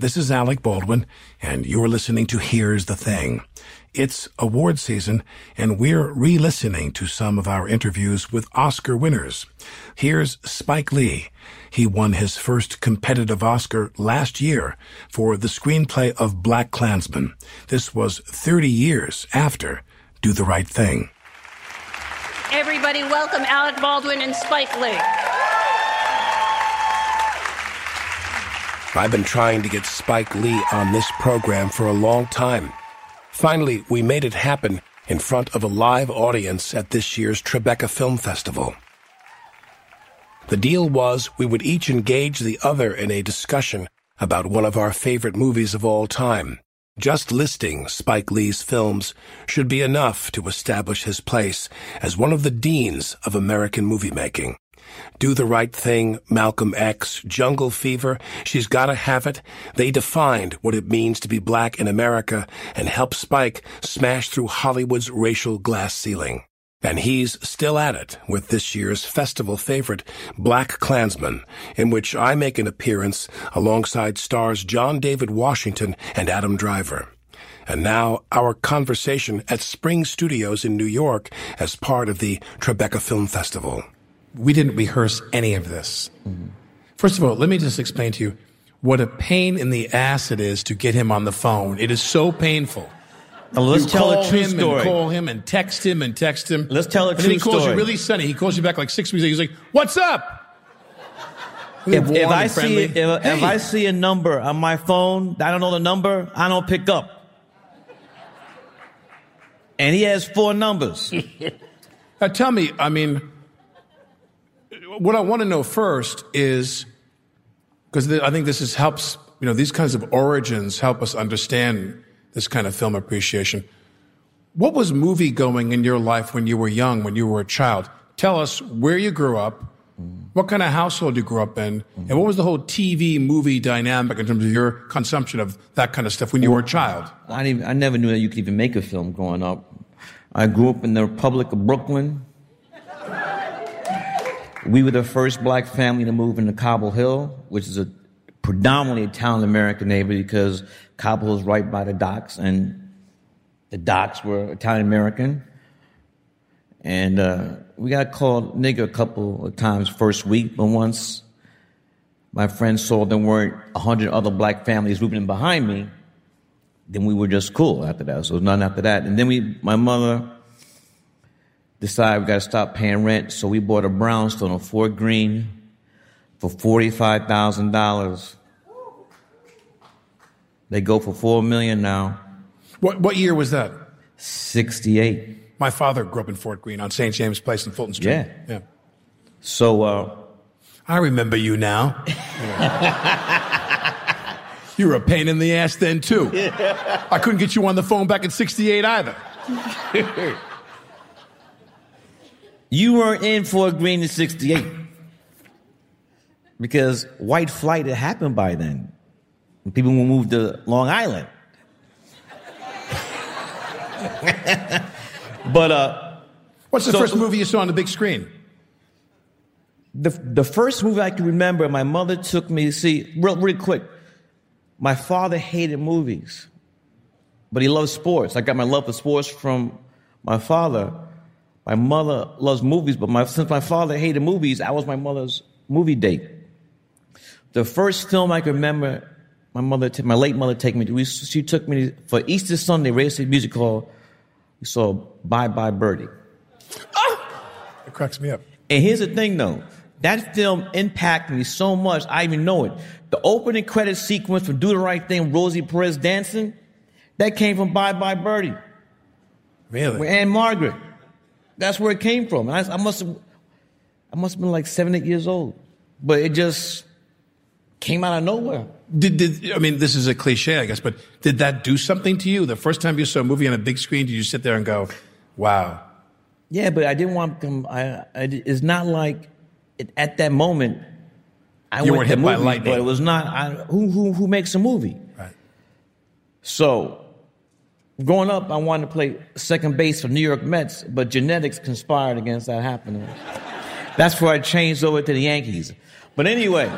This is Alec Baldwin, and you're listening to Here's the Thing. It's award season, and we're re-listening to some of our interviews with Oscar winners. Here's Spike Lee. He won his first competitive Oscar last year for the screenplay of Black Klansman. This was 30 years after Do the Right Thing. Everybody welcome Alec Baldwin and Spike Lee. I've been trying to get Spike Lee on this program for a long time. Finally, we made it happen in front of a live audience at this year's Tribeca Film Festival. The deal was we would each engage the other in a discussion about one of our favorite movies of all time. Just listing Spike Lee's films should be enough to establish his place as one of the deans of American movie making. Do the Right Thing, Malcolm X, Jungle Fever, She's Gotta Have It. They defined what it means to be black in America and helped Spike smash through Hollywood's racial glass ceiling. And he's still at it with this year's festival favorite, Black Klansman, in which I make an appearance alongside stars John David Washington and Adam Driver. And now our conversation at Spring Studios in New York as part of the Tribeca Film Festival we didn't rehearse any of this. Mm-hmm. First of all, let me just explain to you what a pain in the ass it is to get him on the phone. It is so painful. Now let's you tell a true him story. And call him and text him and text him. Let's tell a and true And he calls story. you really sunny. He calls you back like six weeks later. He's like, "What's up?" If, if I see if, hey. if I see a number on my phone, I don't know the number, I don't pick up. And he has four numbers. now tell me, I mean, what I want to know first is because I think this is helps, you know, these kinds of origins help us understand this kind of film appreciation. What was movie going in your life when you were young, when you were a child? Tell us where you grew up, what kind of household you grew up in, and what was the whole TV movie dynamic in terms of your consumption of that kind of stuff when you were a child? I, I never knew that you could even make a film growing up. I grew up in the Republic of Brooklyn. We were the first black family to move into Cobble Hill, which is a predominantly Italian American neighborhood because Cobble is right by the docks, and the docks were Italian American. And uh, we got called nigger a couple of times first week, but once my friends saw there weren't a hundred other black families moving in behind me, then we were just cool after that. So none after that. And then we, my mother decided we got to stop paying rent, so we bought a brownstone on Fort Greene for forty-five thousand dollars. They go for four million now. What what year was that? Sixty-eight. My father grew up in Fort Greene on St. James Place in Fulton Street. Yeah. Yeah. So uh, I remember you now. you were a pain in the ass then too. I couldn't get you on the phone back in '68 either. You weren't in Fort Greene in 68 because white flight had happened by then. People will move to Long Island. but uh, What's the so- first movie you saw on the big screen? the the first movie I can remember, my mother took me to see real real quick. My father hated movies, but he loved sports. I got my love for sports from my father. My mother loves movies, but my, since my father hated movies, I was my mother's movie date. The first film I can remember, my mother, my late mother, taking me to. We, she took me for Easter Sunday, Radio City Music Hall. We saw Bye Bye Birdie. Ah! It cracks me up. And here's the thing though, that film impacted me so much, I even know it. The opening credit sequence from Do the Right Thing, Rosie Perez dancing, that came from Bye Bye Birdie. Really? With Ann-Margret. That's where it came from. I, I must have I must have been like seven, eight years old. But it just came out of nowhere. Did, did I mean this is a cliche, I guess, but did that do something to you? The first time you saw a movie on a big screen, did you sit there and go, "Wow"? Yeah, but I didn't want to come. I, I, it's not like it, at that moment. I You went weren't hit by lightning. but it was not. I, who who who makes a movie? Right. So, growing up, I wanted to play second base for New York Mets, but genetics conspired against that happening. That's where I changed over to the Yankees. But anyway,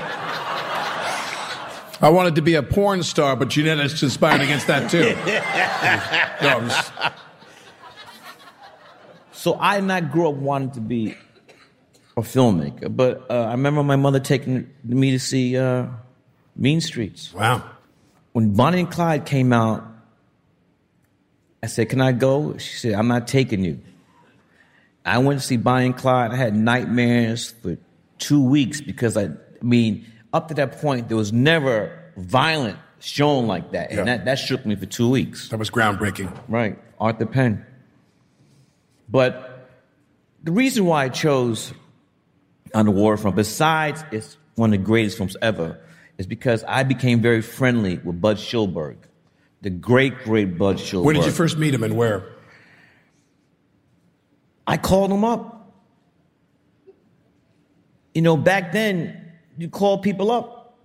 I wanted to be a porn star, but genetics conspired against that too. No, just- so I did not grow up wanting to be a filmmaker. But uh, I remember my mother taking me to see uh, Mean Streets. wow. when Bonnie and Clyde came out, I said, Can I go? She said, I'm not taking you. I went to see Bonnie and Clyde. I had nightmares for two weeks because I, I mean, up to that point, there was never violent shown like that. And Yeah. that, that shook me for two weeks. That was groundbreaking. Right, Arthur Penn. But the reason why I chose On the Waterfront, besides it's one of the greatest films ever, is because I became very friendly with Bud Schulberg, the great, great Bud Schulberg. Where did you first meet him and where? I called him up. You know, back then, you called people up.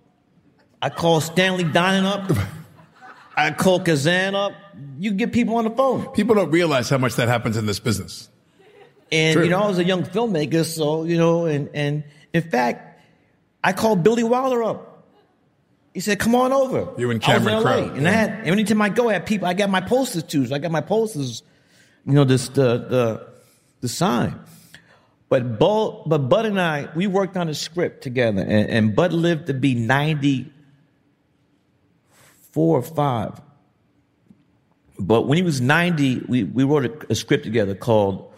I called Stanley Donen up. I called Kazan up. You get people on the phone. People don't realize how much that happens in this business. And True. you know, I was a young filmmaker, so you know, and and in fact, I called Billy Wilder up. He said, "Come on over." You and Cameron Crowe, and I had every time I go, I had people. I got my posters too. So I got my posters. You know, this the the the sign. But Bud, but Bud and I, we worked on a script together, and, and Bud lived to be ninety four or five. But when he was 90, we, we wrote a, a script together called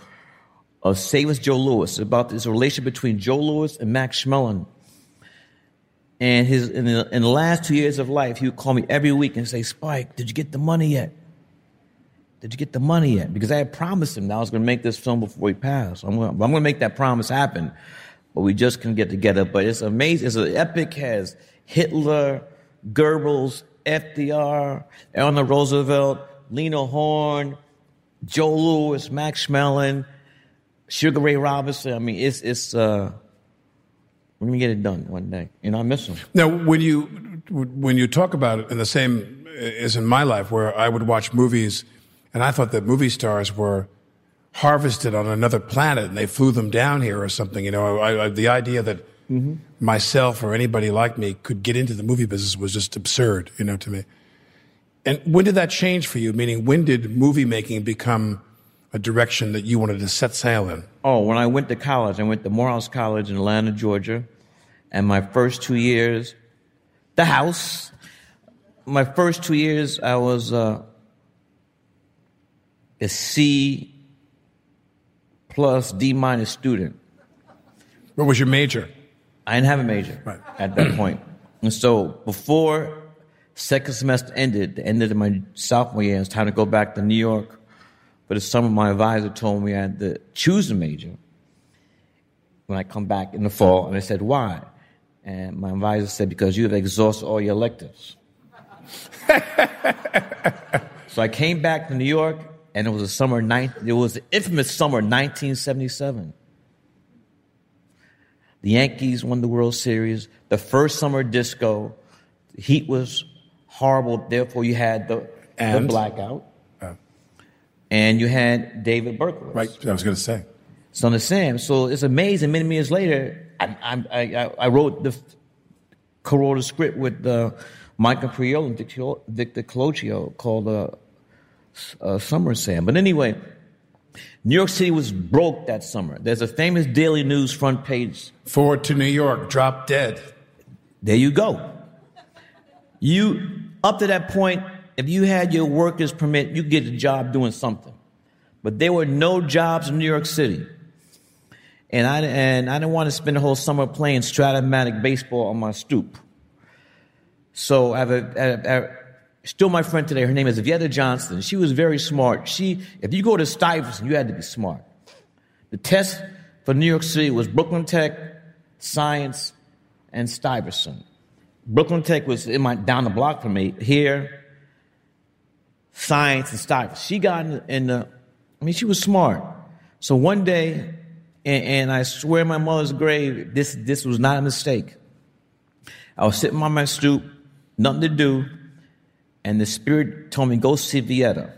uh, Save Us Joe Louis about this relationship between Joe Louis and Max Schmeling. And his in the, in the last two years of life, he would call me every week and say, Spike, did you get the money yet? Did you get the money yet? Because I had promised him that I was going to make this film before he passed. I'm going, I'm going to make that promise happen. But we just couldn't get together. But it's amazing. It's an epic. Has Hitler, Goebbels, FDR, Eleanor Roosevelt, Lena Horne, Joe Louis, Max Schmeling, Sugar Ray Robinson. I mean, it's it's. uh We're gonna get it done one day. and I miss them. Now, when you when you talk about it in the same as in my life, where I would watch movies, and I thought that movie stars were harvested on another planet, and they flew them down here or something. You know, I, I, the idea that mm-hmm. myself or anybody like me could get into the movie business was just absurd. You know, to me. And when did that change for you? Meaning, when did movie making become a direction that you wanted to set sail in? Oh, when I went to college, I went to Morehouse College in Atlanta, Georgia, and my first two years, the house. My first two years, I was uh, a C plus D minus student. What was your major? I didn't have a major Right. at that point. And so before second semester ended, the end of my sophomore year, it was time to go back to New York. For some of my advisor told me I had to choose a major when I come back in the fall. And I said, why? And my advisor said, because you have exhausted all your electives. so I came back to New York, and it was a summer, nine, it was the infamous summer 1977. The Yankees won the World Series. The first summer disco. The Heat was horrible. Therefore, you had the, the blackout, and you had David Berkowitz. Right. I was going to say. Son of Sam. So it's amazing. Many years later, I, I, I, I wrote the co-wrote a script with uh, Michael Imperioli and Victor, Victor Colicchio called uh, uh, Summer Sam. But anyway, New York City was broke that summer. There's a famous Daily News front page. Forward to New York, drop dead. There you go. You up to that point, if you had your workers permit, you get a job doing something. But there were no jobs in New York City. And I, and I didn't want to spend the whole summer playing Strat-O-Matic baseball on my stoop. So I have a, a, a still my friend today. Her name is Vieta Johnston. She was very smart. She, if you go to Stuyvesant, you had to be smart. The test for New York City was Brooklyn Tech, Science, and Stuyvesant. Brooklyn Tech was in my, down the block from me. Here, Science and stuff. She got in the, in the I mean, she was smart. So one day, and, and I swear my mother's grave, this, this was not a mistake. I was sitting on my stoop, nothing to do, and the spirit told me, go see Vieta.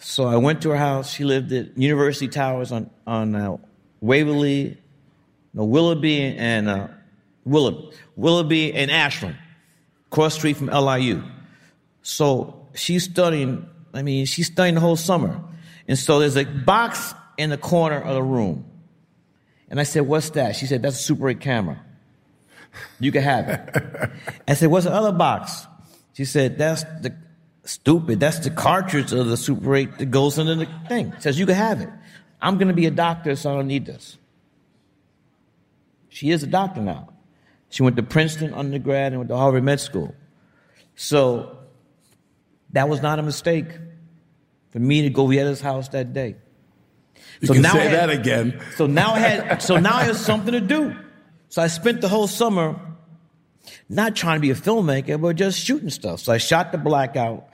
So I went to her house. She lived at University Towers on, on uh, Waverly, no, Willoughby and uh, Willoughby, Willoughby and Ashland, cross street from LIU. So she's studying, I mean, she's studying the whole summer. And so there's a box in the corner of the room. And I said, What's that? She said, That's a Super 8 camera. You can have it. I said, What's the other box? She said, That's the stupid, that's the cartridge of the Super 8 that goes into the thing. She says, You can have it. I'm going to be a doctor, so I don't need this. She is a doctor now. She went to Princeton undergrad and went to Harvard Med School. So that was not a mistake for me to go Vieta's house that day. You So can now say I had- that again. So now I had so now I had something to do. So I spent the whole summer not trying to be a filmmaker, but just shooting stuff. So I shot the blackout.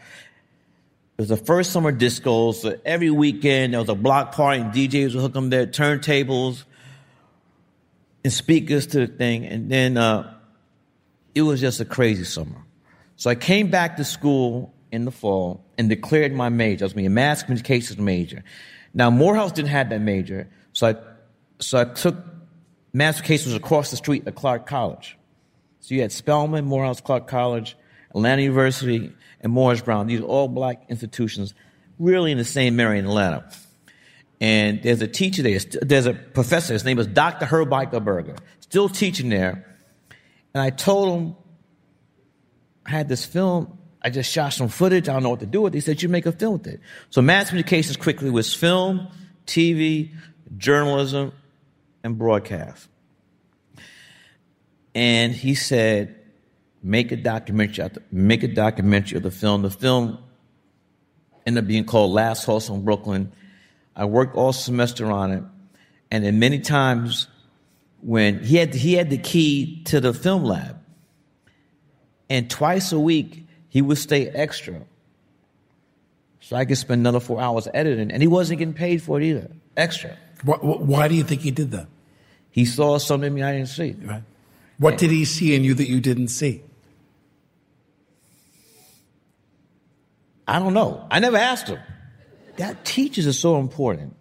It was the first summer disco. So every weekend there was a block party and DJs would hook them their turntables and speakers to the thing. And then uh, it was just a crazy summer. So I came back to school in the fall and declared my major. I was a mass communications major. Now Morehouse didn't have that major, so I so I took mass communications across the street at Clark College. So you had Spelman, Morehouse, Clark College, Atlanta University, and Morris Brown. These are all black institutions, really in the same area in Atlanta. And there's a teacher there, there's a professor, his name is Dr. Herb Eichelberger, still teaching there. And I told him, I had this film, I just shot some footage, I don't know what to do with it. He said, You make a film with it. So mass communications quickly was film, TV, journalism, and broadcast. And he said, make a documentary, make a documentary of the film. The film ended up being called Last Hustle in Brooklyn. I worked all semester on it, and then many times when he had he had the key to the film lab, and twice a week he would stay extra, so I could spend another four hours editing, and he wasn't getting paid for it either, extra. Why, why do you think he did that? He saw something in me I didn't see. Right. What did he see in you that you didn't see? I don't know. I never asked him. That teachers are so important.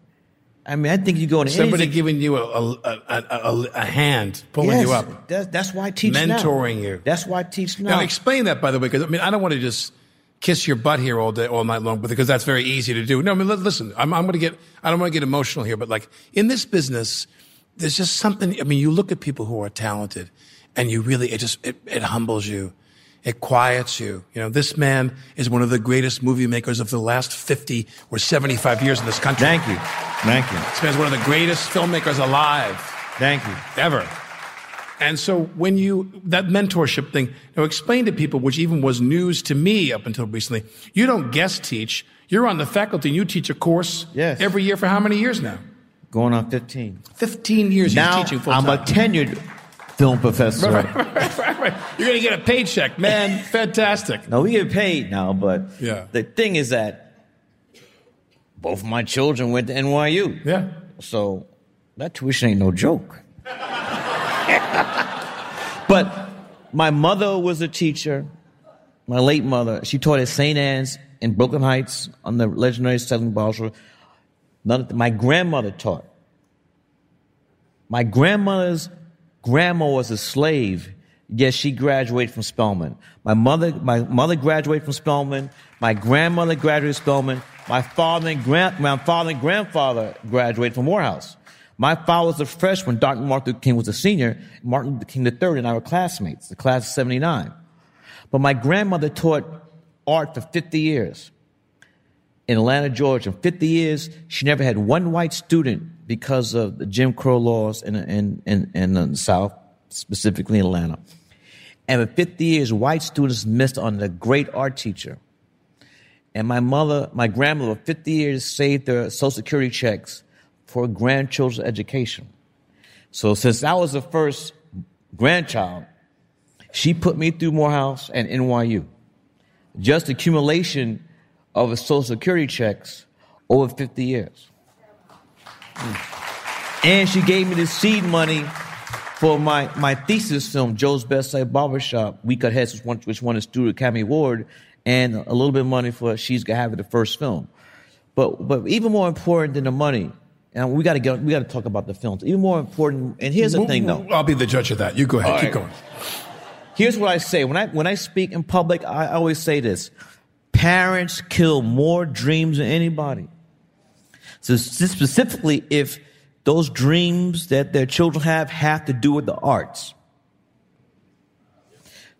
I mean, I think you go into Somebody anything- giving you a, a, a, a, a hand, pulling Yes, you up, That's, that's why I teach now. mentoring you. That's why I teach now. Now, explain that, by the way, because I mean, I don't want to just kiss your butt here all day, all night long, but because that's very easy to do. No, I mean, li- listen, I'm, I'm going to get, I don't want to get emotional here, but like in this business, there's just something. I mean, you look at people who are talented, and you really, it just, it, it humbles you. It quiets you. You know, this man is one of the greatest movie makers of the last 50 or 75 years in this country. Thank you. Thank you. This man's one of the greatest filmmakers alive Thank you. ever. And so when you, that mentorship thing, now explain to people, which even was news to me up until recently, you don't guest teach. You're on the faculty and you teach a course Yes. every year for how many years now? Going on 15. 15 years now, you're teaching full I'm a tenured film professor. right, right, right, right. You're going to get a paycheck, man. Fantastic. No, we get paid now, but Yeah. the thing is that both my children went to NYU. Yeah. So that tuition ain't no joke. but my mother was a teacher. my late mother, she taught at St. Anne's in Brooklyn Heights on the legendary Southern. None of, my grandmother taught. My grandmother's grandma was a slave, yet she graduated from Spelman. My mother, my mother graduated from Spelman. My grandmother graduated from Spelman. My father and grand, my father and grandfather graduated from Morehouse. My father was a freshman. Dr. Martin Luther King was a senior. Martin Luther King III and I were classmates, the class of 79. But my grandmother taught art for 50 years in Atlanta, Georgia. 50 years, she never had one white student because of the Jim Crow laws in, in, in, in the South, specifically in Atlanta. And for 50 years, white students missed on the great art teacher. And my mother, my grandmother, 50 years saved their social security checks for grandchildren's education. So since I was the first grandchild, she put me through Morehouse and NYU. Just accumulation of social security checks over 50 years. And she gave me the seed money for my, my thesis film, Joe's Bed-Stuy Barbershop, We Cut Heads, which won, a Student Academy Award, and a little bit of money for She's Gonna Have It, the first film. But, but even more important than the money and we got to get we got to talk about the films. Even more important, and here's the thing, though. I'll be the judge of that. You go ahead. All Keep right. going. Here's what I say when I when I speak in public. I always say this: parents kill more dreams than anybody. So specifically, if those dreams that their children have have to do with the arts.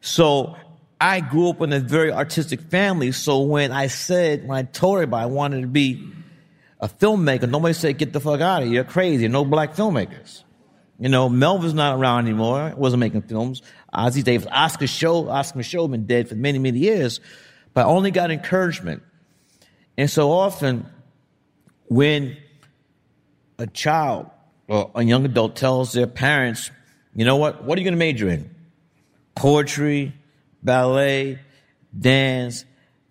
So I grew up in a very artistic family. So when I said, when I told everybody I wanted to be a filmmaker, nobody said, get the fuck out of here. You're crazy. No black filmmakers. You know, Melvin's not around anymore. Wasn't making films. Ossie Davis, Oscar Micheaux, Oscar Micheaux been dead for many, many years. But I only got encouragement. And so often when a child or a young adult tells their parents, you know what, what are you going to major in? Poetry, ballet, dance,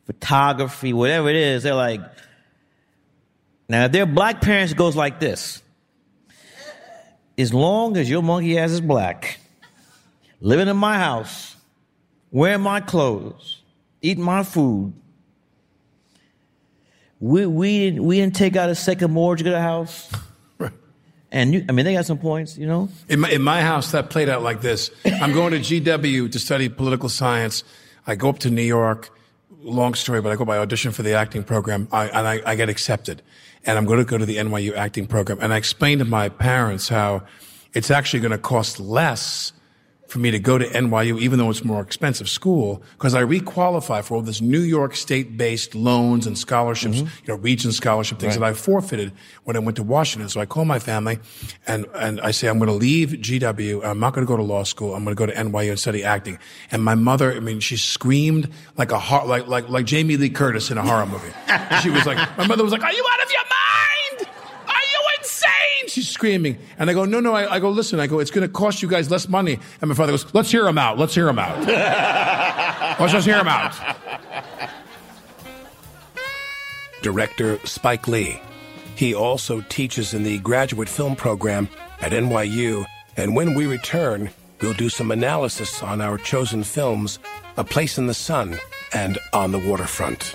photography, whatever it is, they're like, now, if their black parents, goes like this. As long as your monkey ass is black, living in my house, wearing my clothes, eating my food, we, we, didn't, we didn't take out a second mortgage of the house. And you, I mean, they got some points, you know? In my, in my house, that played out like this. I'm going to GW to study political science. I go up to New York. Long story, but I go by audition for the acting program, I, and I, I get accepted. And I'm going to go to the NYU acting program. And I explained to my parents how it's actually going to cost less for me to go to NYU, even though it's a more expensive school, because I requalify for all this New York state-based loans and scholarships, mm-hmm. you know, region scholarship things Right. that I forfeited when I went to Washington. So I call my family and, and I say, I'm going to leave GW. I'm not going to go to law school. I'm going to go to NYU and study acting. And my mother, I mean, she screamed like a like, like, like Jamie Lee Curtis in a horror movie. she was like, my mother was like, are you out of your mind? Are? She's screaming. And I go, no, no. I, I go, listen, I go, it's going to cost you guys less money. And my father goes, let's hear him out. Let's hear him out. let's just hear him out. Director Spike Lee. He also teaches in the graduate film program at NYU, and when we return, we'll do some analysis on our chosen films, A Place in the Sun and On the Waterfront.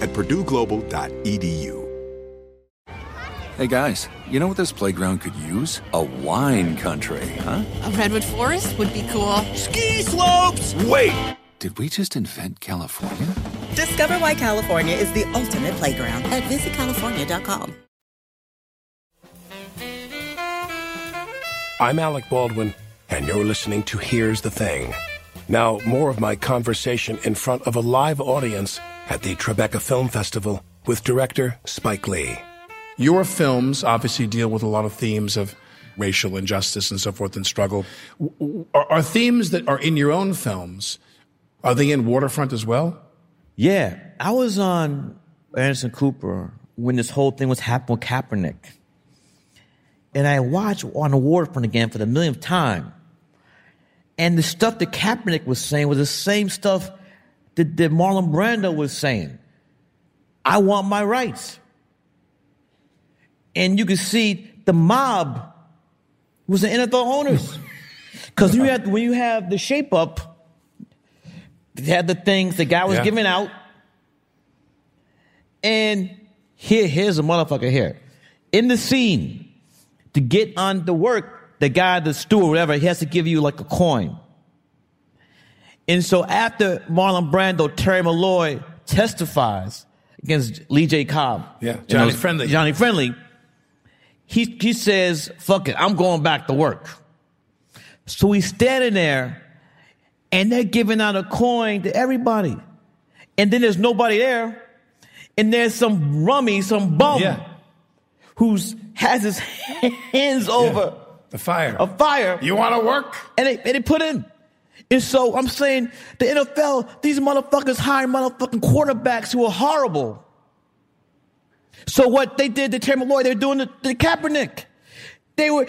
at purdueglobal.edu. Hey guys, you know what this playground could use? A wine country, huh? A redwood forest would be cool. Ski slopes! Wait! Did we just invent California? Discover why California is the ultimate playground at visitcalifornia.com. I'm Alec Baldwin, and you're listening to Here's the Thing. Now, more of my conversation in front of a live audience at the Tribeca Film Festival with director Spike Lee. Your films obviously deal with a lot of themes of racial injustice and so forth and struggle. Are, are themes that are in your own films, are they in Waterfront as well? Yeah, I was on Anderson Cooper when this whole thing was happening with Kaepernick. And I watched on the waterfront again for the millionth time. And the stuff that Kaepernick was saying was the same stuff that, that Marlon Brando was saying. I want my rights. And you can see the mob was the NFL owners. Because you have when you have the shape up, they had the things the guy was Yeah. giving out. And here, here's a motherfucker here. In the scene, to get on the work, the guy, the steward, whatever, he has to give you like a coin. And so after Marlon Brando, Terry Malloy testifies against Lee J. Cobb. Yeah, Johnny Friendly. Johnny Friendly. He, he says, fuck it, I'm going back to work. So he's standing there and they're giving out a coin to everybody. And then there's nobody there. And there's some rummy, some bum Yeah. who's has his hands over The fire. a fire. You want to work? And they, and they put in. And so I'm saying the NFL, these motherfuckers hire motherfucking quarterbacks who are horrible. So what they did to Terry Malloy, they're doing to, to Kaepernick. They were,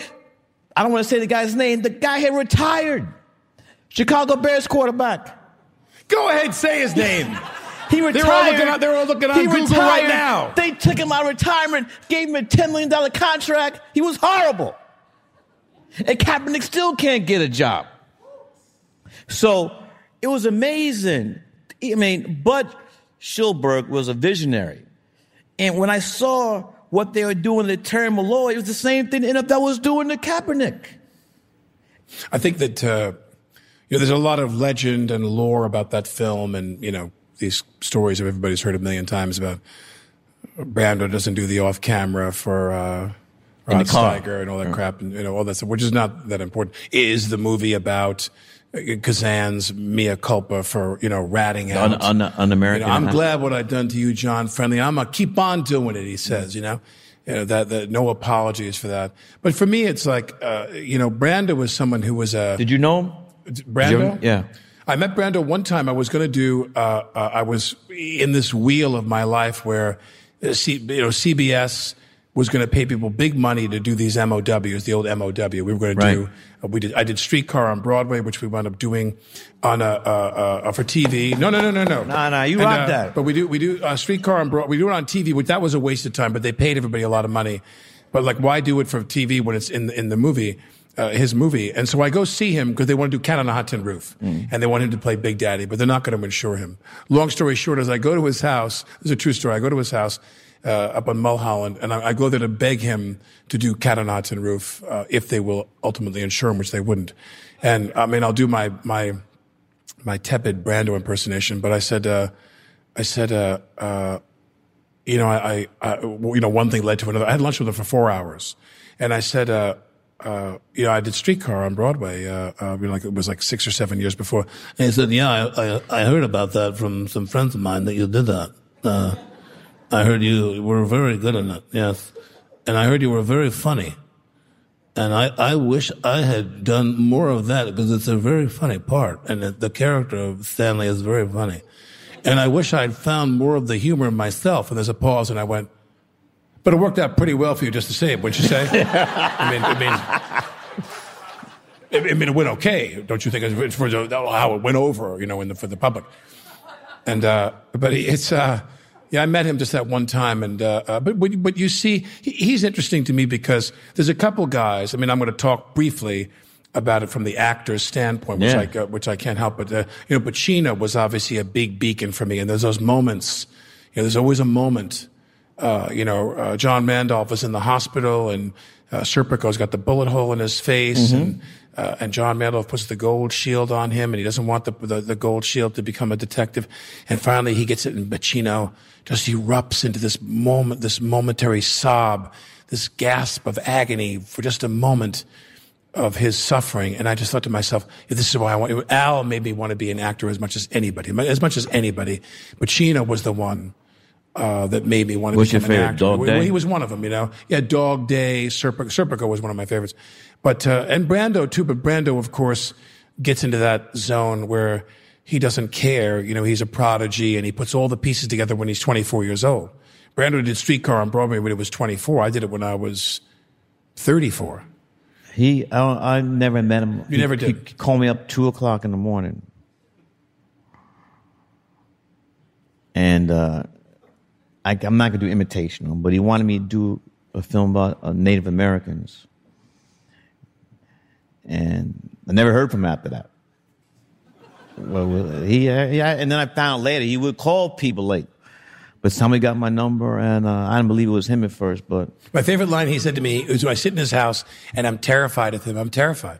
I don't want to say the guy's name, the guy had retired. Chicago Bears quarterback. Go ahead, say his name. He retired. They're all looking on- they're all looking on He Google right now. They took him out of retirement, gave him a $10 million contract. He was horrible. And Kaepernick still can't get a job. So it was amazing. I mean, Bud Schulberg was a visionary. And when I saw what they were doing to Terry Malloy, it was the same thing the NFL was doing to Kaepernick. I think that uh, you know there's a lot of legend and lore about that film, and you know these stories that everybody's heard a million times about. Brando doesn't do the off camera for uh, Rod. Steiger and all that crap, and you know all that stuff, which is not that important. Is the movie about Kazan's mea culpa for you know ratting out Un- un- un-American. You know, I'm Uh-huh. glad what I've done to you, John Friendly. I'm gonna keep on doing it. He says, you know, you know that, that no apologies for that. But for me, it's like uh, you know, Brando was someone who was a Did you know him? Brando. Yeah. I met Brando one time. I was going to do. Uh, uh, I was in this wheel of my life where, uh, C, you know, CBS was going to pay people big money to do these MOWs, the old MOW. We were going to do. Uh, we did. I did Streetcar on Broadway, which we wound up doing on a, uh, uh, for TV. No, no, no, no, no. Nah, nah, you And, rock uh, that. But we do. We do uh, Streetcar on Broadway. We do it on TV, which that was a waste of time. But they paid everybody a lot of money. But like, why do it for TV when it's in the, in the movie? uh, his movie. And so I go see him because they want to do Cat on a Hot Tin Roof. Mm. And they want him to play Big Daddy, but they're not going to insure him. Long story short, as I go to his house, this is a true story. I go to his house, uh, up on Mulholland, and I, I go there to beg him to do Cat on a Hot Roof, uh, if they will ultimately insure him, which they wouldn't. And I mean, I'll do my, my, my tepid Brando impersonation, but I said, uh, I said, uh, uh, you know, I, I, I, you know, one thing led to another. I had lunch with him for four hours, and I said, uh, uh, you know, I did Streetcar on Broadway. Uh, uh, you know, like it was like six or seven years before. And he said, "Yeah, I, I, I heard about that from some friends of mine that you did that. I heard you were very good in it. Yes, and I heard you were very funny. And I, I wish I had done more of that because it's a very funny part, and the, the character of Stanley is very funny. And I wish I'd found more of the humor in myself. And there's a pause, and I went." But it worked out pretty well for you just the same, wouldn't you say? I mean, I mean, I mean, it went okay, don't you think? It's For how it went over, you know, in the, for the public. And uh, but it's uh, yeah, I met him just that one time, and uh, uh but but you see, he's interesting to me because there's a couple guys. I mean, I'm going to talk briefly about it from the actor's standpoint, which Yeah. I uh, which I can't help but uh, you know. Pacino was obviously a big beacon for me, and there's those moments. You know, there's always a moment. Uh, you know, uh, John Randolph is in the hospital, and uh, Serpico's got the bullet hole in his face, Mhm. and uh, and John Randolph puts the gold shield on him, and he doesn't want the, the the gold shield to become a detective, and finally he gets it, and Pacino just erupts into this moment, this momentary sob, this gasp of agony for just a moment of his suffering. And I just thought to myself, this is why I want, Al made me want to be an actor as much as anybody, as much as anybody. Pacino was the one, uh, that made me want to What's your become an actor. Dog Well, Day? He was one of them, you know. Yeah, Dog Day, Serpico, Serpico was one of my favorites. But, uh, and Brando too, but Brando, of course, gets into that zone where he doesn't care. You know, he's a prodigy and he puts all the pieces together when he's 24 years old. Brando did Streetcar on Broadway when he was 24. I did it when I was 34. He, I, I never met him. You He- never did? He called me up two o'clock in the morning, and uh, I, I'm not gonna do imitation but he wanted me to do a film about uh, Native Americans, and I never heard from him after that. Well, he, yeah, and then I found later he would call people late. But somebody got my number, and uh, I didn't believe it was him at first, but My favorite line he said to me is I sit in his house and I'm terrified of him. I'm terrified.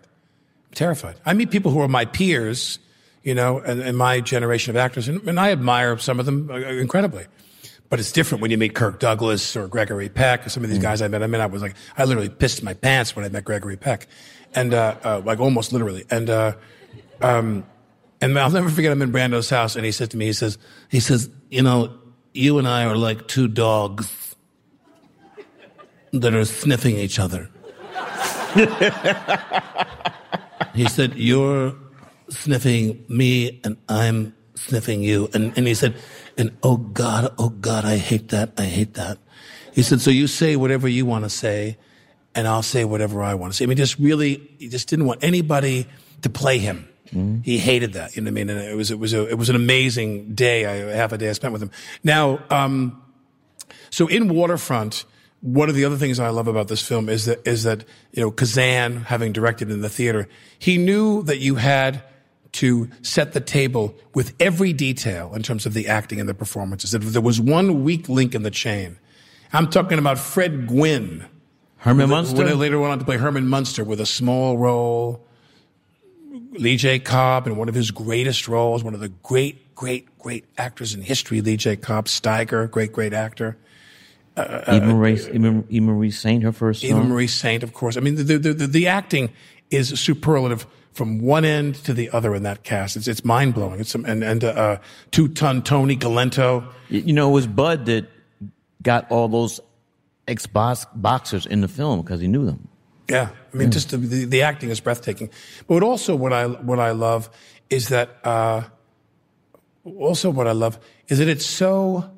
I'm terrified. I meet people who are my peers, you know, and, and my generation of actors, and, and I admire some of them uh, incredibly. But it's different when you meet Kirk Douglas or Gregory Peck or some of these guys I met. I mean, I was like, I literally pissed my pants when I met Gregory Peck, and uh, uh, like almost literally. And uh, um, and I'll never forget. I'm in Brando's house, and he said to me, he says, He says, you know, you and I are like two dogs that are sniffing each other. he said, You're sniffing me and I'm sniffing you. And, and he said, And oh God, oh God, I hate that. I hate that. He said, So you say whatever you want to say, and I'll say whatever I want to say. I mean, just really, he just didn't want anybody to play him. He hated that. You know what I mean? And it was, it was, a, it was an amazing day. I, half a day I spent with him. Now, um, so in Waterfront, one of the other things I love about this film is that, is that, you know, Kazan, having directed in the theater, he knew that you had to set the table with every detail in terms of the acting and the performances. If there was one weak link in the chain, I'm talking about Fred Gwynne. Herman Munster? later went on to play Herman Munster with a small role. Lee J. Cobb in one of his greatest roles, one of the great, great, great actors in history, Lee J. Cobb, Steiger, great, great actor. Uh, Eva Marie, Eva, Eva Marie Saint, her first Eva. Marie Saint, of course. I mean, the, the, the, the acting is superlative from one end to the other in that cast. It's, it's mind blowing. It's, and, and, uh, two ton Tony Galento. You you know, it was Bud that got all those ex boxers in the film because he knew them. Yeah, I mean, Yeah. just the, the, the acting is breathtaking. But also what I what I love is that uh, also what I love is that it's so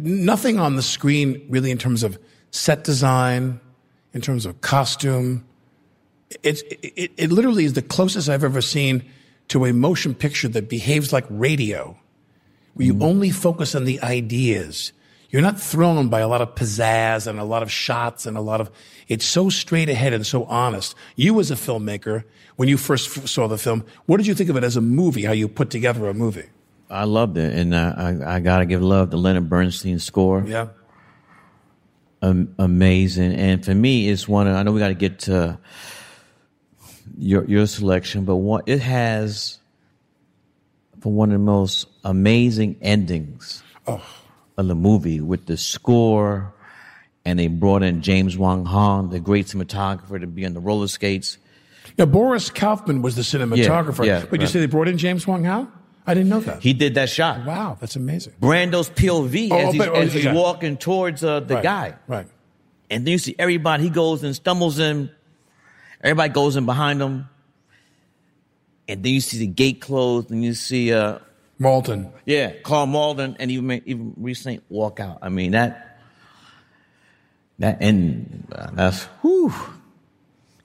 nothing on the screen really in terms of set design, in terms of costume. It's it, it literally is the closest I've ever seen to a motion picture that behaves like radio, where you only focus on the ideas. You're not thrown by a lot of pizzazz and a lot of shots and a lot of, it's so straight ahead and so honest. You as a filmmaker, when you first f- saw the film, what did you think of it as a movie, how you put together a movie? I loved it, and uh, I I gotta give love to Leonard Bernstein score. Yeah. Am- amazing, and for me, it's one. Of, I know we got to get to your your selection, but one it has for one of the most amazing endings Oh. Of the movie with the score and they brought in James Wong Howe, the great cinematographer, to be on the roller skates. Now, Boris Kaufman was the cinematographer. Yeah, yeah, but you right. say they brought in James Wong Howe? I didn't know that. He did that shot. Wow, that's amazing. Brando's POV Oh, as oh, he's, but- oh, as he's yeah. walking towards uh, the Right, guy. Right. And then you see everybody, he goes and stumbles in. Everybody goes in behind him. And then you see the gate closed and you see, uh, Malden. yeah, Carl Malden and even, even Saint walk out. I mean, that, that, and uh, that's, whew.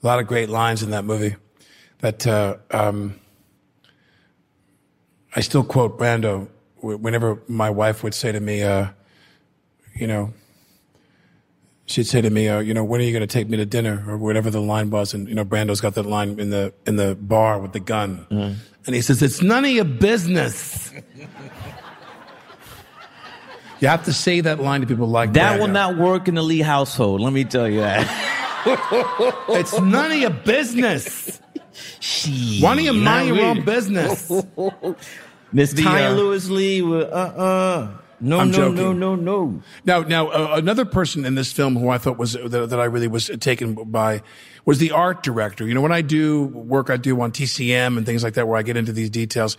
A lot of great lines in that movie. That uh, um, I still quote Brando whenever my wife would say to me, uh, you know, she'd say to me, uh, you know, when are you going to take me to dinner or whatever the line was, and you know, Brando's got that line in the in the bar with the gun, and he says, "It's none of your business." you have to say that line to people like That That will not work in the Lee household. Let me tell you that. It's none of your business. Why don't you mind your own business? Miss Tanya uh, Lewis Lee, uh uh. No, I'm no, joking. no, no, no. Now, now uh, another person in this film who I thought was that, that I really was taken by was the art director. You know, when I do work I do on TCM and things like that, where I get into these details,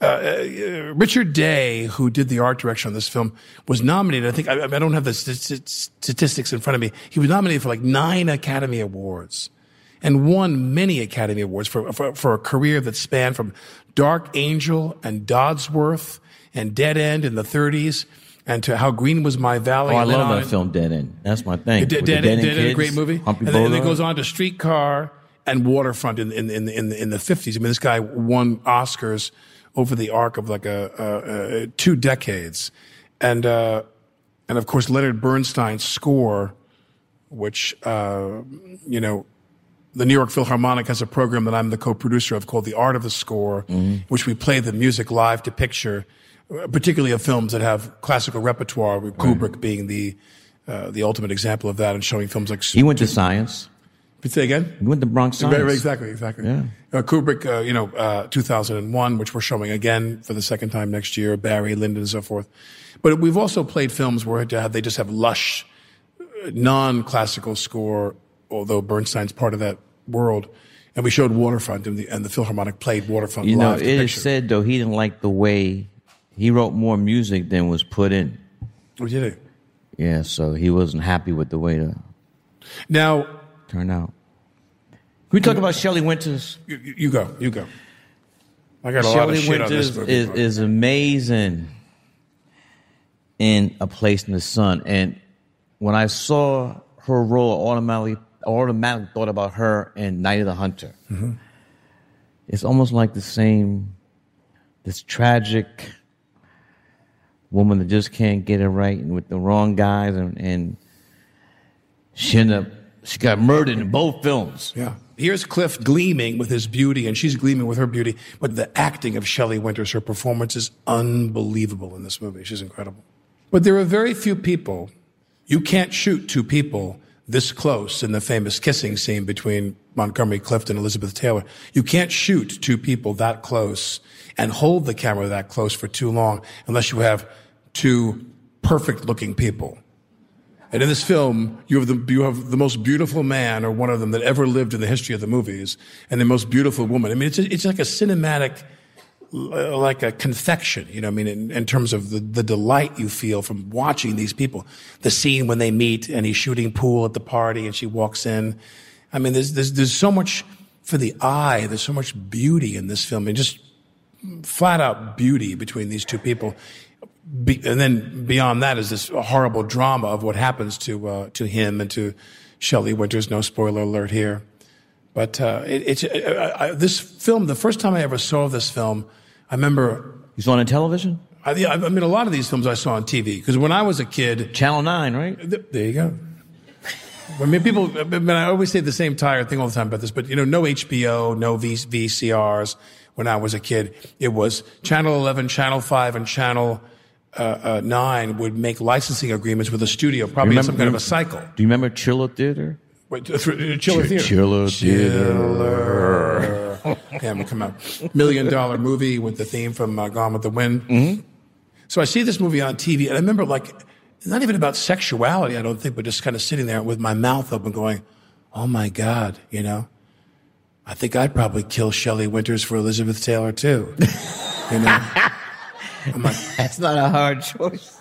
uh, uh, Richard Day, who did the art direction on this film, was nominated. I think I, I don't have the st- statistics in front of me. He was nominated for like nine Academy Awards and won many Academy Awards for, for, for a career that spanned from Dark Angel and Dodsworth and Dead End in the 30s and to How Green Was My Valley. Oh, I love that film, Dead End. That's my thing. Dead, the Dead, Dead End, Dead End, a great movie. And then, and then it goes on to Streetcar and Waterfront in, in, in, in, in the 50s. I mean, this guy won Oscars over the arc of like a, a, a two decades. And, uh, and of course, Leonard Bernstein's score, which, uh, you know, the New York Philharmonic has a program that I'm the co-producer of called The Art of the Score, Mm-hmm. which we play the music live to picture, uh, particularly of films that have classical repertoire, with Kubrick being the, uh, the ultimate example of that and showing films like... He went to science. Say again? He went to Bronx Science. Right, right, exactly, exactly. Yeah. Uh, Kubrick, uh, you know, uh, 2001, which we're showing again for the second time next year, Barry, Lyndon, and so forth. But we've also played films where they just have lush, uh, non-classical score, although Bernstein's part of that world. And we showed Waterfront, and the, and the Philharmonic played Waterfront You know, live it is said though he didn't like the way he wrote more music than was put in. Oh, did he? Yeah, so he wasn't happy with the way to Now, turn out. Can we talk about Shelley Winters? you, you go, you go. I got a lot Shelley of shit on Winters this movie. is, is amazing in A Place in the Sun. And when I saw her role, automatically, Automatically thought about her in Night of the Hunter. Mhm. It's almost like the same, this tragic woman that just can't get it right and with the wrong guys and, and she ended up, she got murdered in both films. Yeah. Here's Clift gleaming with his beauty, and she's gleaming with her beauty. But the acting of Shelley Winters, her performance is unbelievable in this movie. She's incredible. But there are very few people, you can't shoot two people this close in the famous kissing scene between Montgomery Clift and Elizabeth Taylor. You can't shoot two people that close and hold the camera that close for too long unless you have two perfect looking people. And in this film, you have the you have the most beautiful man, or one of them, that ever lived in the history of the movies, and the most beautiful woman. I mean, it's it's like a cinematic, like a confection. You know, I mean, in, in terms of the, the delight you feel from watching these people. The scene when they meet, and he's shooting pool at the party, and she walks in. I mean, there's there's there's so much for the eye. There's so much beauty in this film, and just flat out beauty between these two people. Be, and then beyond that is this horrible drama of what happens to uh, to him and to Shelley Winters. No spoiler alert here, but uh, it, it's uh, I, this film. The first time I ever saw this film, I remember. You saw it on television? I, yeah, I mean, a lot of these films I saw on TV because when I was a kid, Channel Nine, right? th- there you go. I mean, people. I, mean, I always say the same tired thing all the time about this, but you know, no HBO, no v, VCRs. When I was a kid, it was Channel 11, Channel 5, and Channel uh, uh, 9 would make licensing agreements with a studio, probably in some kind of a cycle. Do you remember Chiller Theater? Wait, th- th- Chiller Ch- Theater. Chiller Chiller. Yeah, I'm gonna come out. Million dollar movie with the theme from uh, Gone with the Wind. Mm-hmm. So I see this movie on TV, and I remember like it's not even about sexuality, I don't think, but just kind of sitting there with my mouth open going, oh my God, you know? I think I'd probably kill Shelley Winters for Elizabeth Taylor too. you know? like, That's not a hard choice.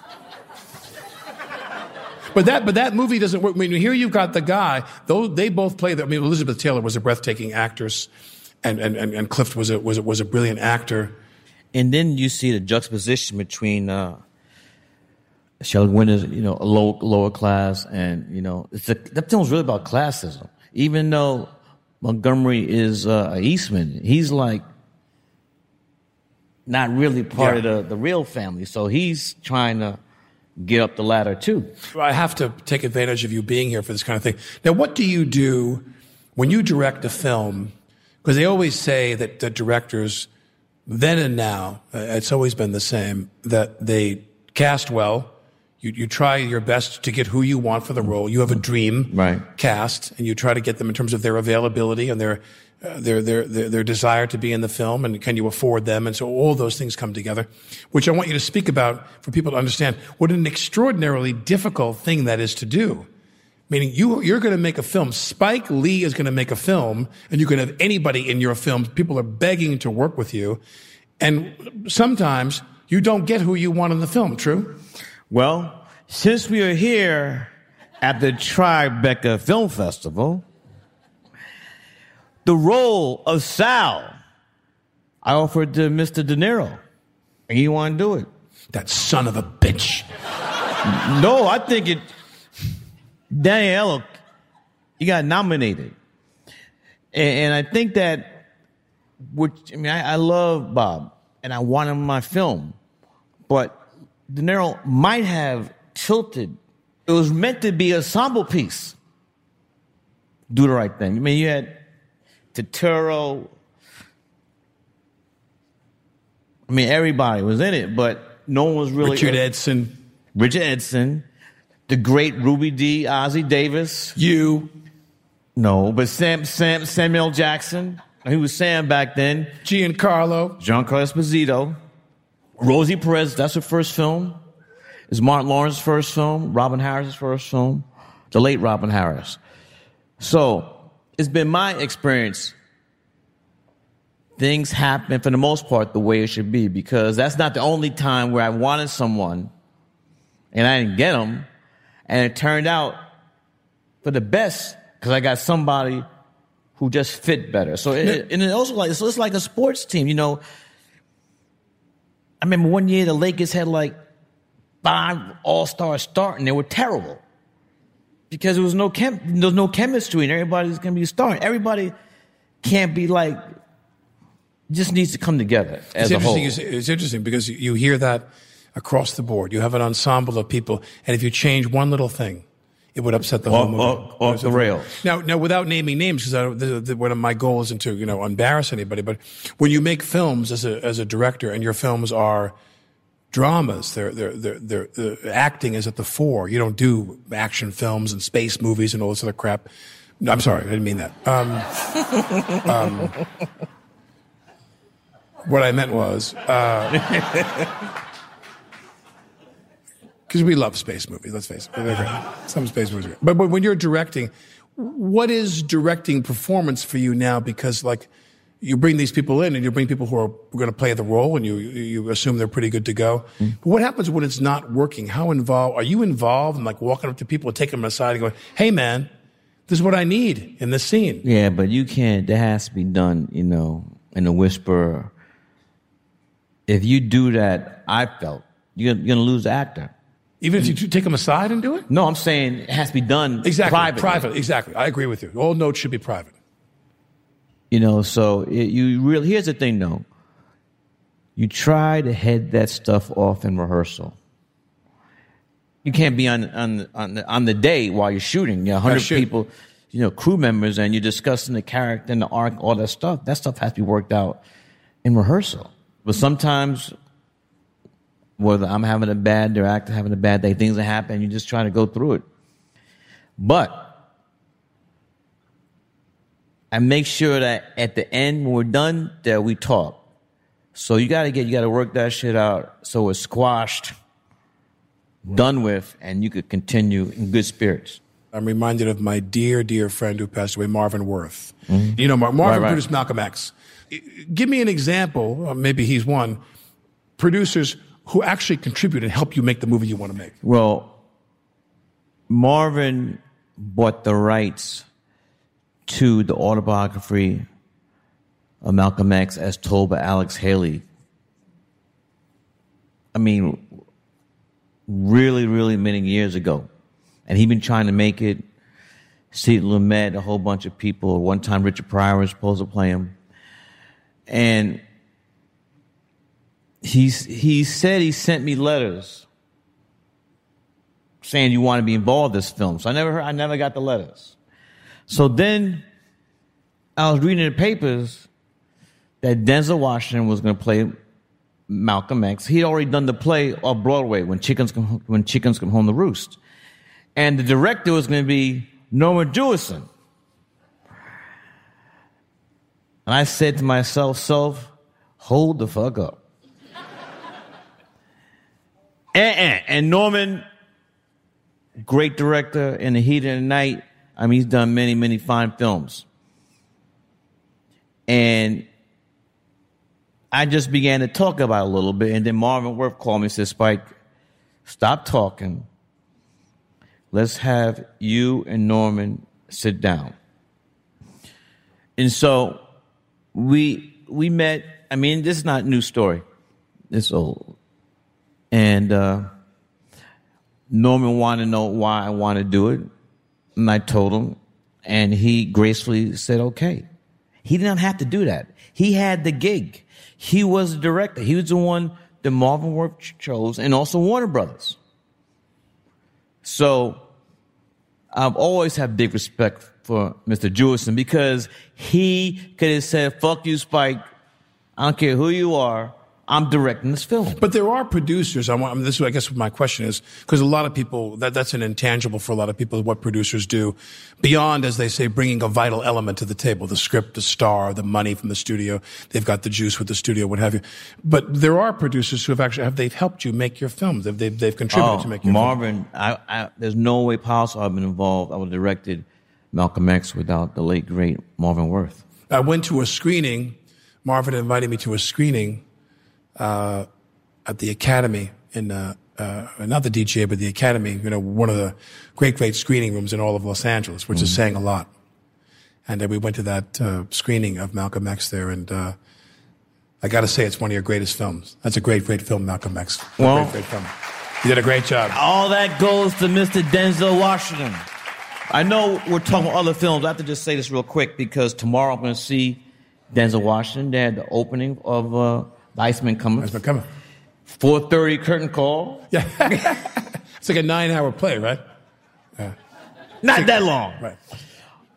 But that, but that movie doesn't work. I mean, here you've got the guy, though they both play the, I mean, Elizabeth Taylor was a breathtaking actress and, and, and, and Clift was a, was a, was a brilliant actor. And then you see the juxtaposition between, uh, Shelley Winters, you know, a low, lower class and, you know, it's a, that film's really about classism. Even though Montgomery is uh, a Eastman, he's like not really part Yeah. of the, the real family. So he's trying to get up the ladder too. I have to take advantage of you being here for this kind of thing. Now, what do you do when you direct a film? Because they always say that the directors, then and now, uh, it's always been the same, that they cast well. You, you try your best to get who you want for the role. You have a dream Right. cast, and you try to get them in terms of their availability and their, uh, their, their, their, their desire to be in the film, and can you afford them? And so all those things come together, which I want you to speak about for people to understand what an extraordinarily difficult thing that is to do. Meaning you, you're going to make a film. Spike Lee is going to make a film, and you can have anybody in your film. People are begging to work with you, and sometimes you don't get who you want in the film. True. Well, since we are here at the Tribeca Film Festival, the role of Sal, I offered to Mr. De Niro, and he wanted to do it. That son of a bitch. No, I think it. Danny Aiello, he got nominated, and, and I think that, which I mean, I, I love Bob, and I want him in my film, but De Niro might have tilted. It was meant to be a ensemble piece. Do the right thing. I mean, you had Turturro. I mean, everybody was in it, but no one was really Richard Edson. Richard Edson, the great Ruby Dee. Ossie Davis. You. No, but Sam, Sam, Samuel Jackson. He was Sam back then. Giancarlo. Giancarlo Esposito. Rosie Perez, that's her first film. It's Martin Lawrence's first film. Robin Harris's first film. The late Robin Harris. So, it's been my experience. Things happen for the most part the way it should be because that's not the only time where I wanted someone and I didn't get them. And it turned out for the best because I got somebody who just fit better. So it, and it also like so it's like a sports team. You know, I remember one year the Lakers had like five All Stars starting. They were terrible because there was no chem, there was no chemistry, and everybody's gonna be starting. Everybody can't be like. Just needs to come together as it's a whole. It's, it's interesting because you hear that across the board. You have an ensemble of people, and if you change one little thing, it would upset the whole movie. off- off the rails. Now, now, without naming names, because one of my goals isn't to you know embarrass anybody, but when you make films as a as a director, and your films are dramas, they're they're they're, they're the acting is at the fore. You don't do action films and space movies and all this other crap. No, I'm sorry, I didn't mean that. Um, um, what I meant was. Uh, because we love space movies. Let's face it, they're great. Some space movies, are great. but but when you're directing, what is directing performance for you now? Because like you bring these people in, and you bring people who are going to play the role, and you you assume they're pretty good to go. Mm-hmm. But what happens when it's not working? How involved are you involved in like walking up to people and taking them aside and going, "Hey, man, this is what I need in this scene." Yeah, but you can't. That has to be done, you know, in a whisper. If you do that, I felt you're, you're going to lose the actor. Even if you take them aside and do it. No, I'm saying it has to be done Exactly, privately. private. Exactly, I agree with you. All notes should be private. You know, so it, you really. Here's the thing, though. You try to head that stuff off in rehearsal. You can't be on on on the, on the day while you're shooting. You know, hundred shoot. people, you know, crew members, and you're discussing the character and the arc, all that stuff. That stuff has to be worked out in rehearsal. But sometimes, whether I'm having a bad, their actor having a bad day, things that happen, you just try to go through it. But I make sure that at the end when we're done that we talk. So you gotta get you gotta work that shit out so it's squashed done with, and you could continue in good spirits. I'm reminded of my dear, dear friend who passed away, Marvin Worth. Mm-hmm. You know, Mar- Marvin Right, right. produced Malcolm X. Give me an example, or maybe he's one, producers who actually contribute and help you make the movie you want to make. Well, Marvin bought the rights to the autobiography of Malcolm X as told by Alex Haley. I mean, really, really many years ago. And he'd been trying to make it. Steve Lumet, a whole bunch of people. One time Richard Pryor was supposed to play him. And he's, he said he sent me letters saying you want to be involved in this film. So I never heard, I never got the letters. So then I was reading the papers that Denzel Washington was going to play Malcolm X. He'd already done the play off Broadway when chickens come when chickens come home to roost, and the director was going to be Norman Jewison. And I said to myself, "Self, hold the fuck up." And, and, and Norman, great director in the heat of the night. I mean, he's done many, many fine films. And I just began to talk about a little bit, and then Marvin Worth called me and said, Spike, stop talking. Let's have you and Norman sit down. And so we we met. I mean, this is not new story. It's old. And uh, Norman wanted to know why I want to do it. And I told him, and he gracefully said, okay. He didn't have to do that. He had the gig. He was the director. He was the one that Marvin Worth chose and also Warner Brothers. So I've always had big respect for Mr. Jewison because he could have said, fuck you, Spike. I don't care who you are. I'm directing this film. But there are producers. I want. I mean, this is, I guess, what my question is because a lot of people that that's an intangible for a lot of people. What producers do beyond, as they say, bringing a vital element to the table: the script, the star, the money from the studio. They've got the juice with the studio, what have you. But there are producers who have actually have they've helped you make your films. They've they've, they've contributed Oh, to make your film. Marvin, I, I, there's no way possible I've been involved. I would have directed Malcolm X without the late great Marvin Worth. I went to a screening. Marvin invited me to a screening uh, at the Academy in uh, uh, not the DGA, but the Academy. You know, one of the great, great screening rooms in all of Los Angeles, which is Mm-hmm. saying a lot. And uh, we went to that uh, screening of Malcolm X there, and uh, I got to say, it's one of your greatest films. That's a great, great film, Malcolm X. Well- great, great film. You did a great job. All that goes to Mr. Denzel Washington. I know we're talking about other films. I have to just say this real quick because tomorrow I'm going to see Denzel Washington. They had the opening of uh, The Iceman Cometh. Iceman Cometh. 4.30 curtain call. Yeah. it's like a nine-hour play, right? Not that long. Right.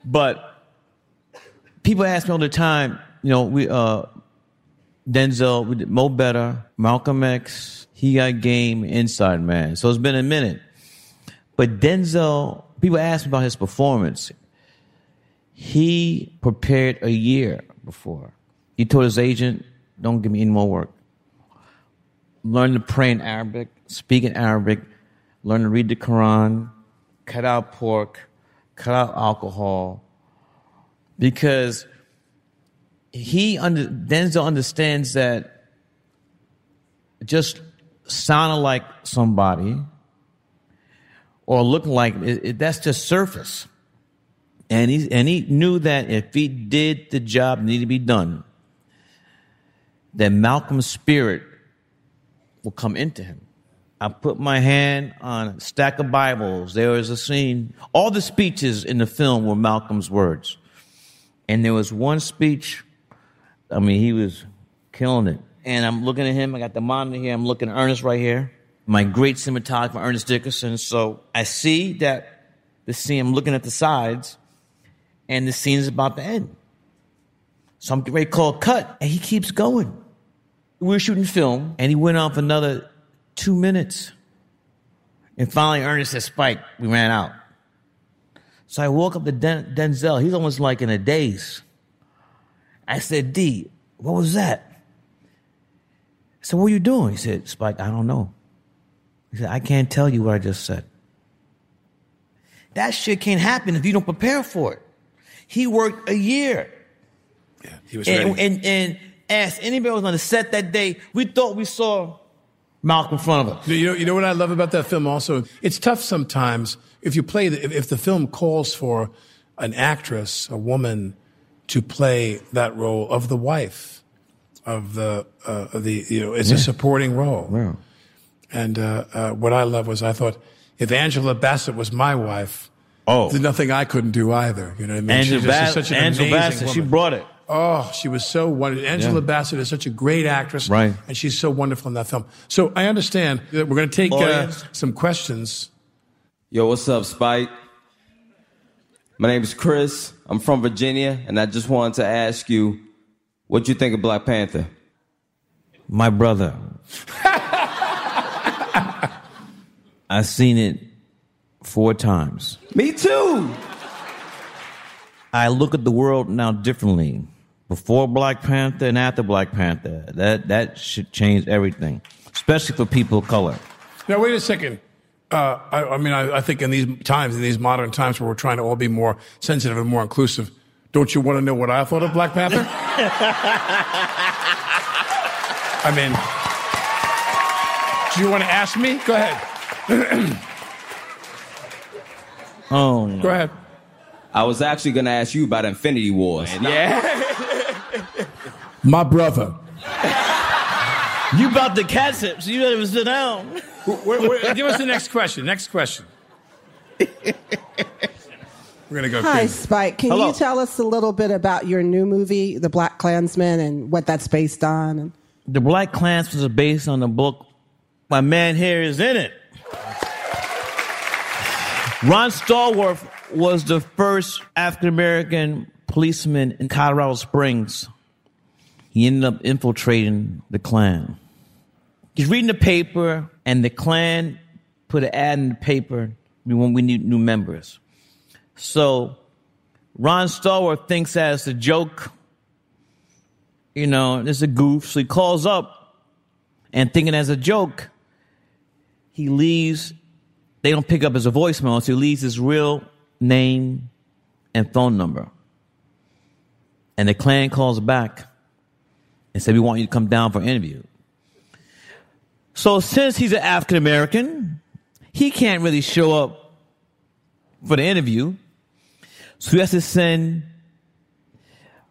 But people ask me all the time, you know, we uh Denzel, we did Mo Better, Malcolm X, he got game, Inside Man. So it's been a minute. But Denzel, people ask me about his performance. He prepared a year before. He told his agent, don't give me any more work. Learn to pray in Arabic, speak in Arabic, learn to read the Quran, cut out pork, cut out alcohol, because he under, Denzel understands that just sounding like somebody or looking like it, it- that's just surface. And he and he knew that if he did the job needed to be done, that Malcolm's spirit will come into him. I put my hand on a stack of Bibles. There was a scene. All the speeches in the film were Malcolm's words. And there was one speech, I mean, he was killing it. And I'm looking at him. I got the monitor here. I'm looking at Ernest right here. My great cinematographer, Ernest Dickerson. So I see that the scene, I'm looking at the sides, and the scene is about to end. So I'm ready to call cut, and he keeps going. We were shooting film, and he went on for another two minutes. And finally, Ernest said, Spike, we ran out. So I walk up to Den- Denzel. He's almost like in a daze. I said, D, what was that? I said, what are you doing? He said, Spike, I don't know. He said, I can't tell you what I just said. That shit can't happen if you don't prepare for it. He worked a year. Yeah, he was and, ready. and, and asked anybody who was on the set that day, we thought we saw Malcolm in front of us. You know, you know what I love about that film also? It's tough sometimes if you play, the, if, if the film calls for an actress, a woman, to play that role of the wife, of the, uh, of the you know, it's Yeah. a supporting role. Yeah. And uh, uh, what I love was I thought if Angela Bassett was my wife, oh, there's nothing I couldn't do either. You know what I mean? Angela She's just Bass- such an Angela amazing Bassett, she brought it. Oh, she was so wonderful. Angela Yeah. Bassett is such a great actress, Right. And she's so wonderful in that film. So I understand that we're going to take uh, some questions. Yo, what's up, Spike? My name is Chris. I'm from Virginia, and I just wanted to ask you what you think of Black Panther. My brother. I've seen it four times. Me too. I look at the world now differently. Before Black Panther and after Black Panther. That that should change everything, especially for people of color. Now, wait a second. Uh, I, I mean, I, I think in these times, in these modern times where we're trying to all be more sensitive and more inclusive, don't you want to know what I thought of Black Panther? I mean, do you want to ask me? Go ahead. Oh, no. Go ahead. I was actually going to ask you about Infinity Wars. Yeah. My brother. You bought the catch it, so you better sit down. Wait, wait, give us the next question. Next question. We're gonna go. Hi, crazy. Spike. Can Hello. you tell us a little bit about your new movie, The Black Klansman, and what that's based on? The Black Klansman is based on the book. My man here is in it. Ron Stallworth was the first African American policeman in Colorado Springs. He ended up infiltrating the Klan. He's reading the paper, and the Klan put an ad in the paper when we need new members. So Ron Stallworth thinks that it's a joke you know, it's a goof. So he calls up and thinking as a joke, he leaves, they don't pick up as a voicemail, so he leaves his real name and phone number. And the Klan calls back and said, We want you to come down for an interview. So since he's an African American, he can't really show up for the interview. So he has to send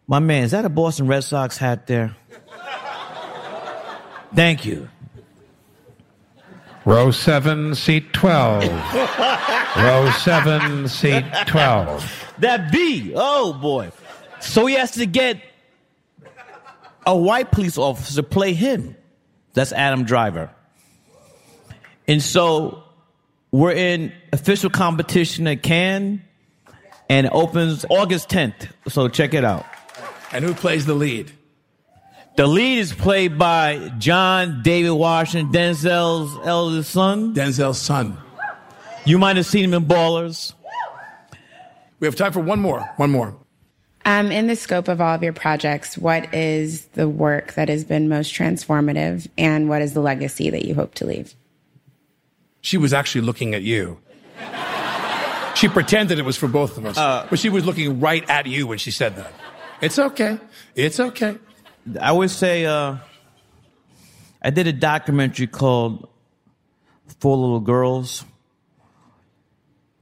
my man, is that a Boston Red Sox hat there? Thank you. Row 7, seat 12. Row 7, seat 12. That B, oh boy. So he has to get a white police officer play him. That's Adam Driver. And so we're in official competition at Cannes and it opens August 10th. So check it out. And who plays the lead? The lead is played by John David Washington, Denzel's eldest son. Denzel's son. You might have seen him in Ballers. We have time for one more. One more. Um, in the scope of all of your projects, what is the work that has been most transformative, and what is the legacy that you hope to leave? She was actually looking at you. She pretended it was for both of us, Uh, but she was looking right at you when she said that. It's okay. It's okay. I would say uh, I did a documentary called Four Little Girls,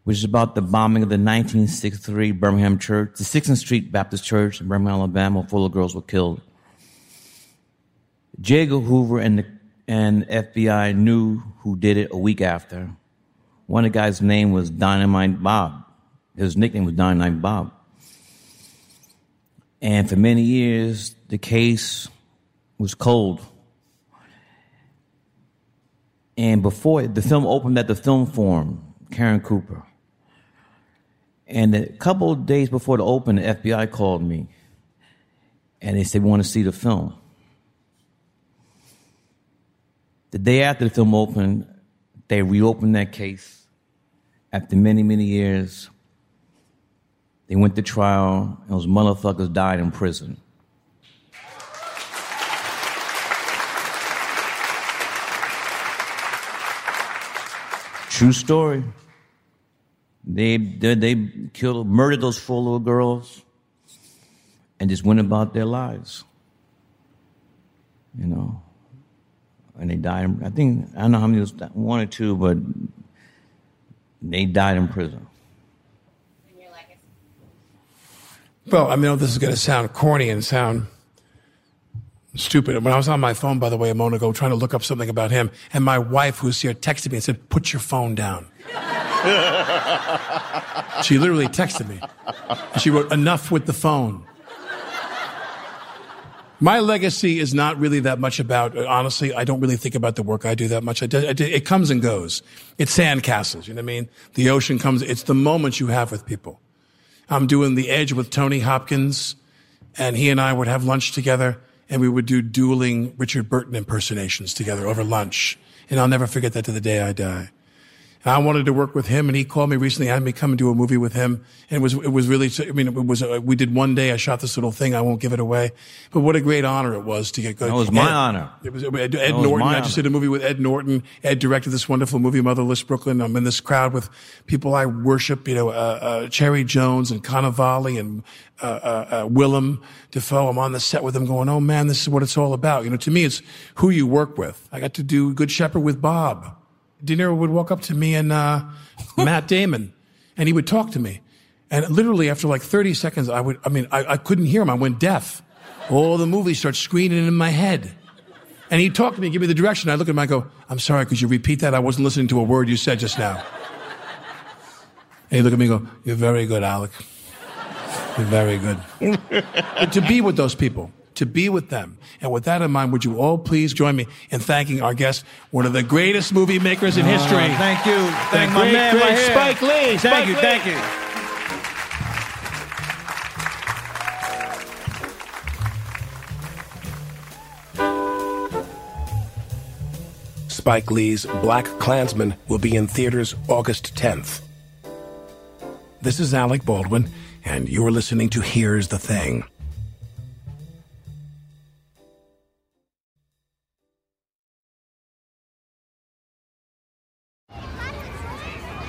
which is about the bombing of the 1963 Birmingham Church, the 6th Street Baptist Church in Birmingham, Alabama. Four little girls were killed. J. Edgar Hoover and the and FBI knew who did it a week after. One of the guys' name was Dynamite Bob. His nickname was Dynamite Bob. And for many years, the case was cold. And before the film opened at the Film Forum, Karen Cooper. And a couple days before the open, the FBI called me. And they said, We want to see the film. The day after the film opened, they reopened that case. After many, many years, they went to trial, and those motherfuckers died in prison. True story. They they, they killed, murdered those four little girls, and just went about their lives. You know, and they died. I think I don't know how many was one or two, but they died in prison. Well, I know this is going to sound corny and sound stupid. When I was on my phone, by the way, a moment ago, trying to look up something about him, and my wife, who's here, texted me and said, "Put your phone down." she literally texted me. She wrote, "Enough with the phone." My legacy is not really that much about, honestly, I don't really think about the work I do that much. I do, it comes and goes. It's sandcastles, you know what I mean? The ocean comes, it's the moments you have with people. I'm doing The Edge with Tony Hopkins, and he and I would have lunch together, and we would do dueling Richard Burton impersonations together over lunch. And I'll never forget that to the day I die. I wanted to work with him, and he called me recently. I had me come and do a movie with him, and it was it was really. I mean, it was uh, we did one day. I shot this little thing. I won't give it away, but what a great honor it was to get. That was my Ed, honor. It was Ed, Ed was Norton. I just did a movie with Ed Norton. Ed directed this wonderful movie, Motherless Brooklyn. I'm in this crowd with people I worship. You know, uh, uh, Cherry Jones and Cannavale and uh, uh, uh, Willem Dafoe. I'm on the set with them, going, "Oh man, this is what it's all about." You know, to me, it's who you work with. I got to do Good Shepherd with Bob. De Niro would walk up to me and uh, Matt Damon, and he would talk to me. And literally after like 30 seconds, I would, I mean, I, I couldn't hear him. I went deaf. All the movies start screening in my head. And he'd talk to me, give me the direction. I look at him, I go, I'm sorry, could you repeat that? I wasn't listening to a word you said just now. And he'd look at me and go, You're very good, Alec. You're very good. but to be with those people, to be with them. And with that in mind, would you all please join me in thanking our guest, one of the greatest movie makers in Oh, history. thank you. Thank the my great, man great right here. Spike Lee. Thank Spike you, Lee. thank you. Spike Lee's Black Klansman will be in theaters August 10th. This is Alec Baldwin, and you're listening to Here's the Thing.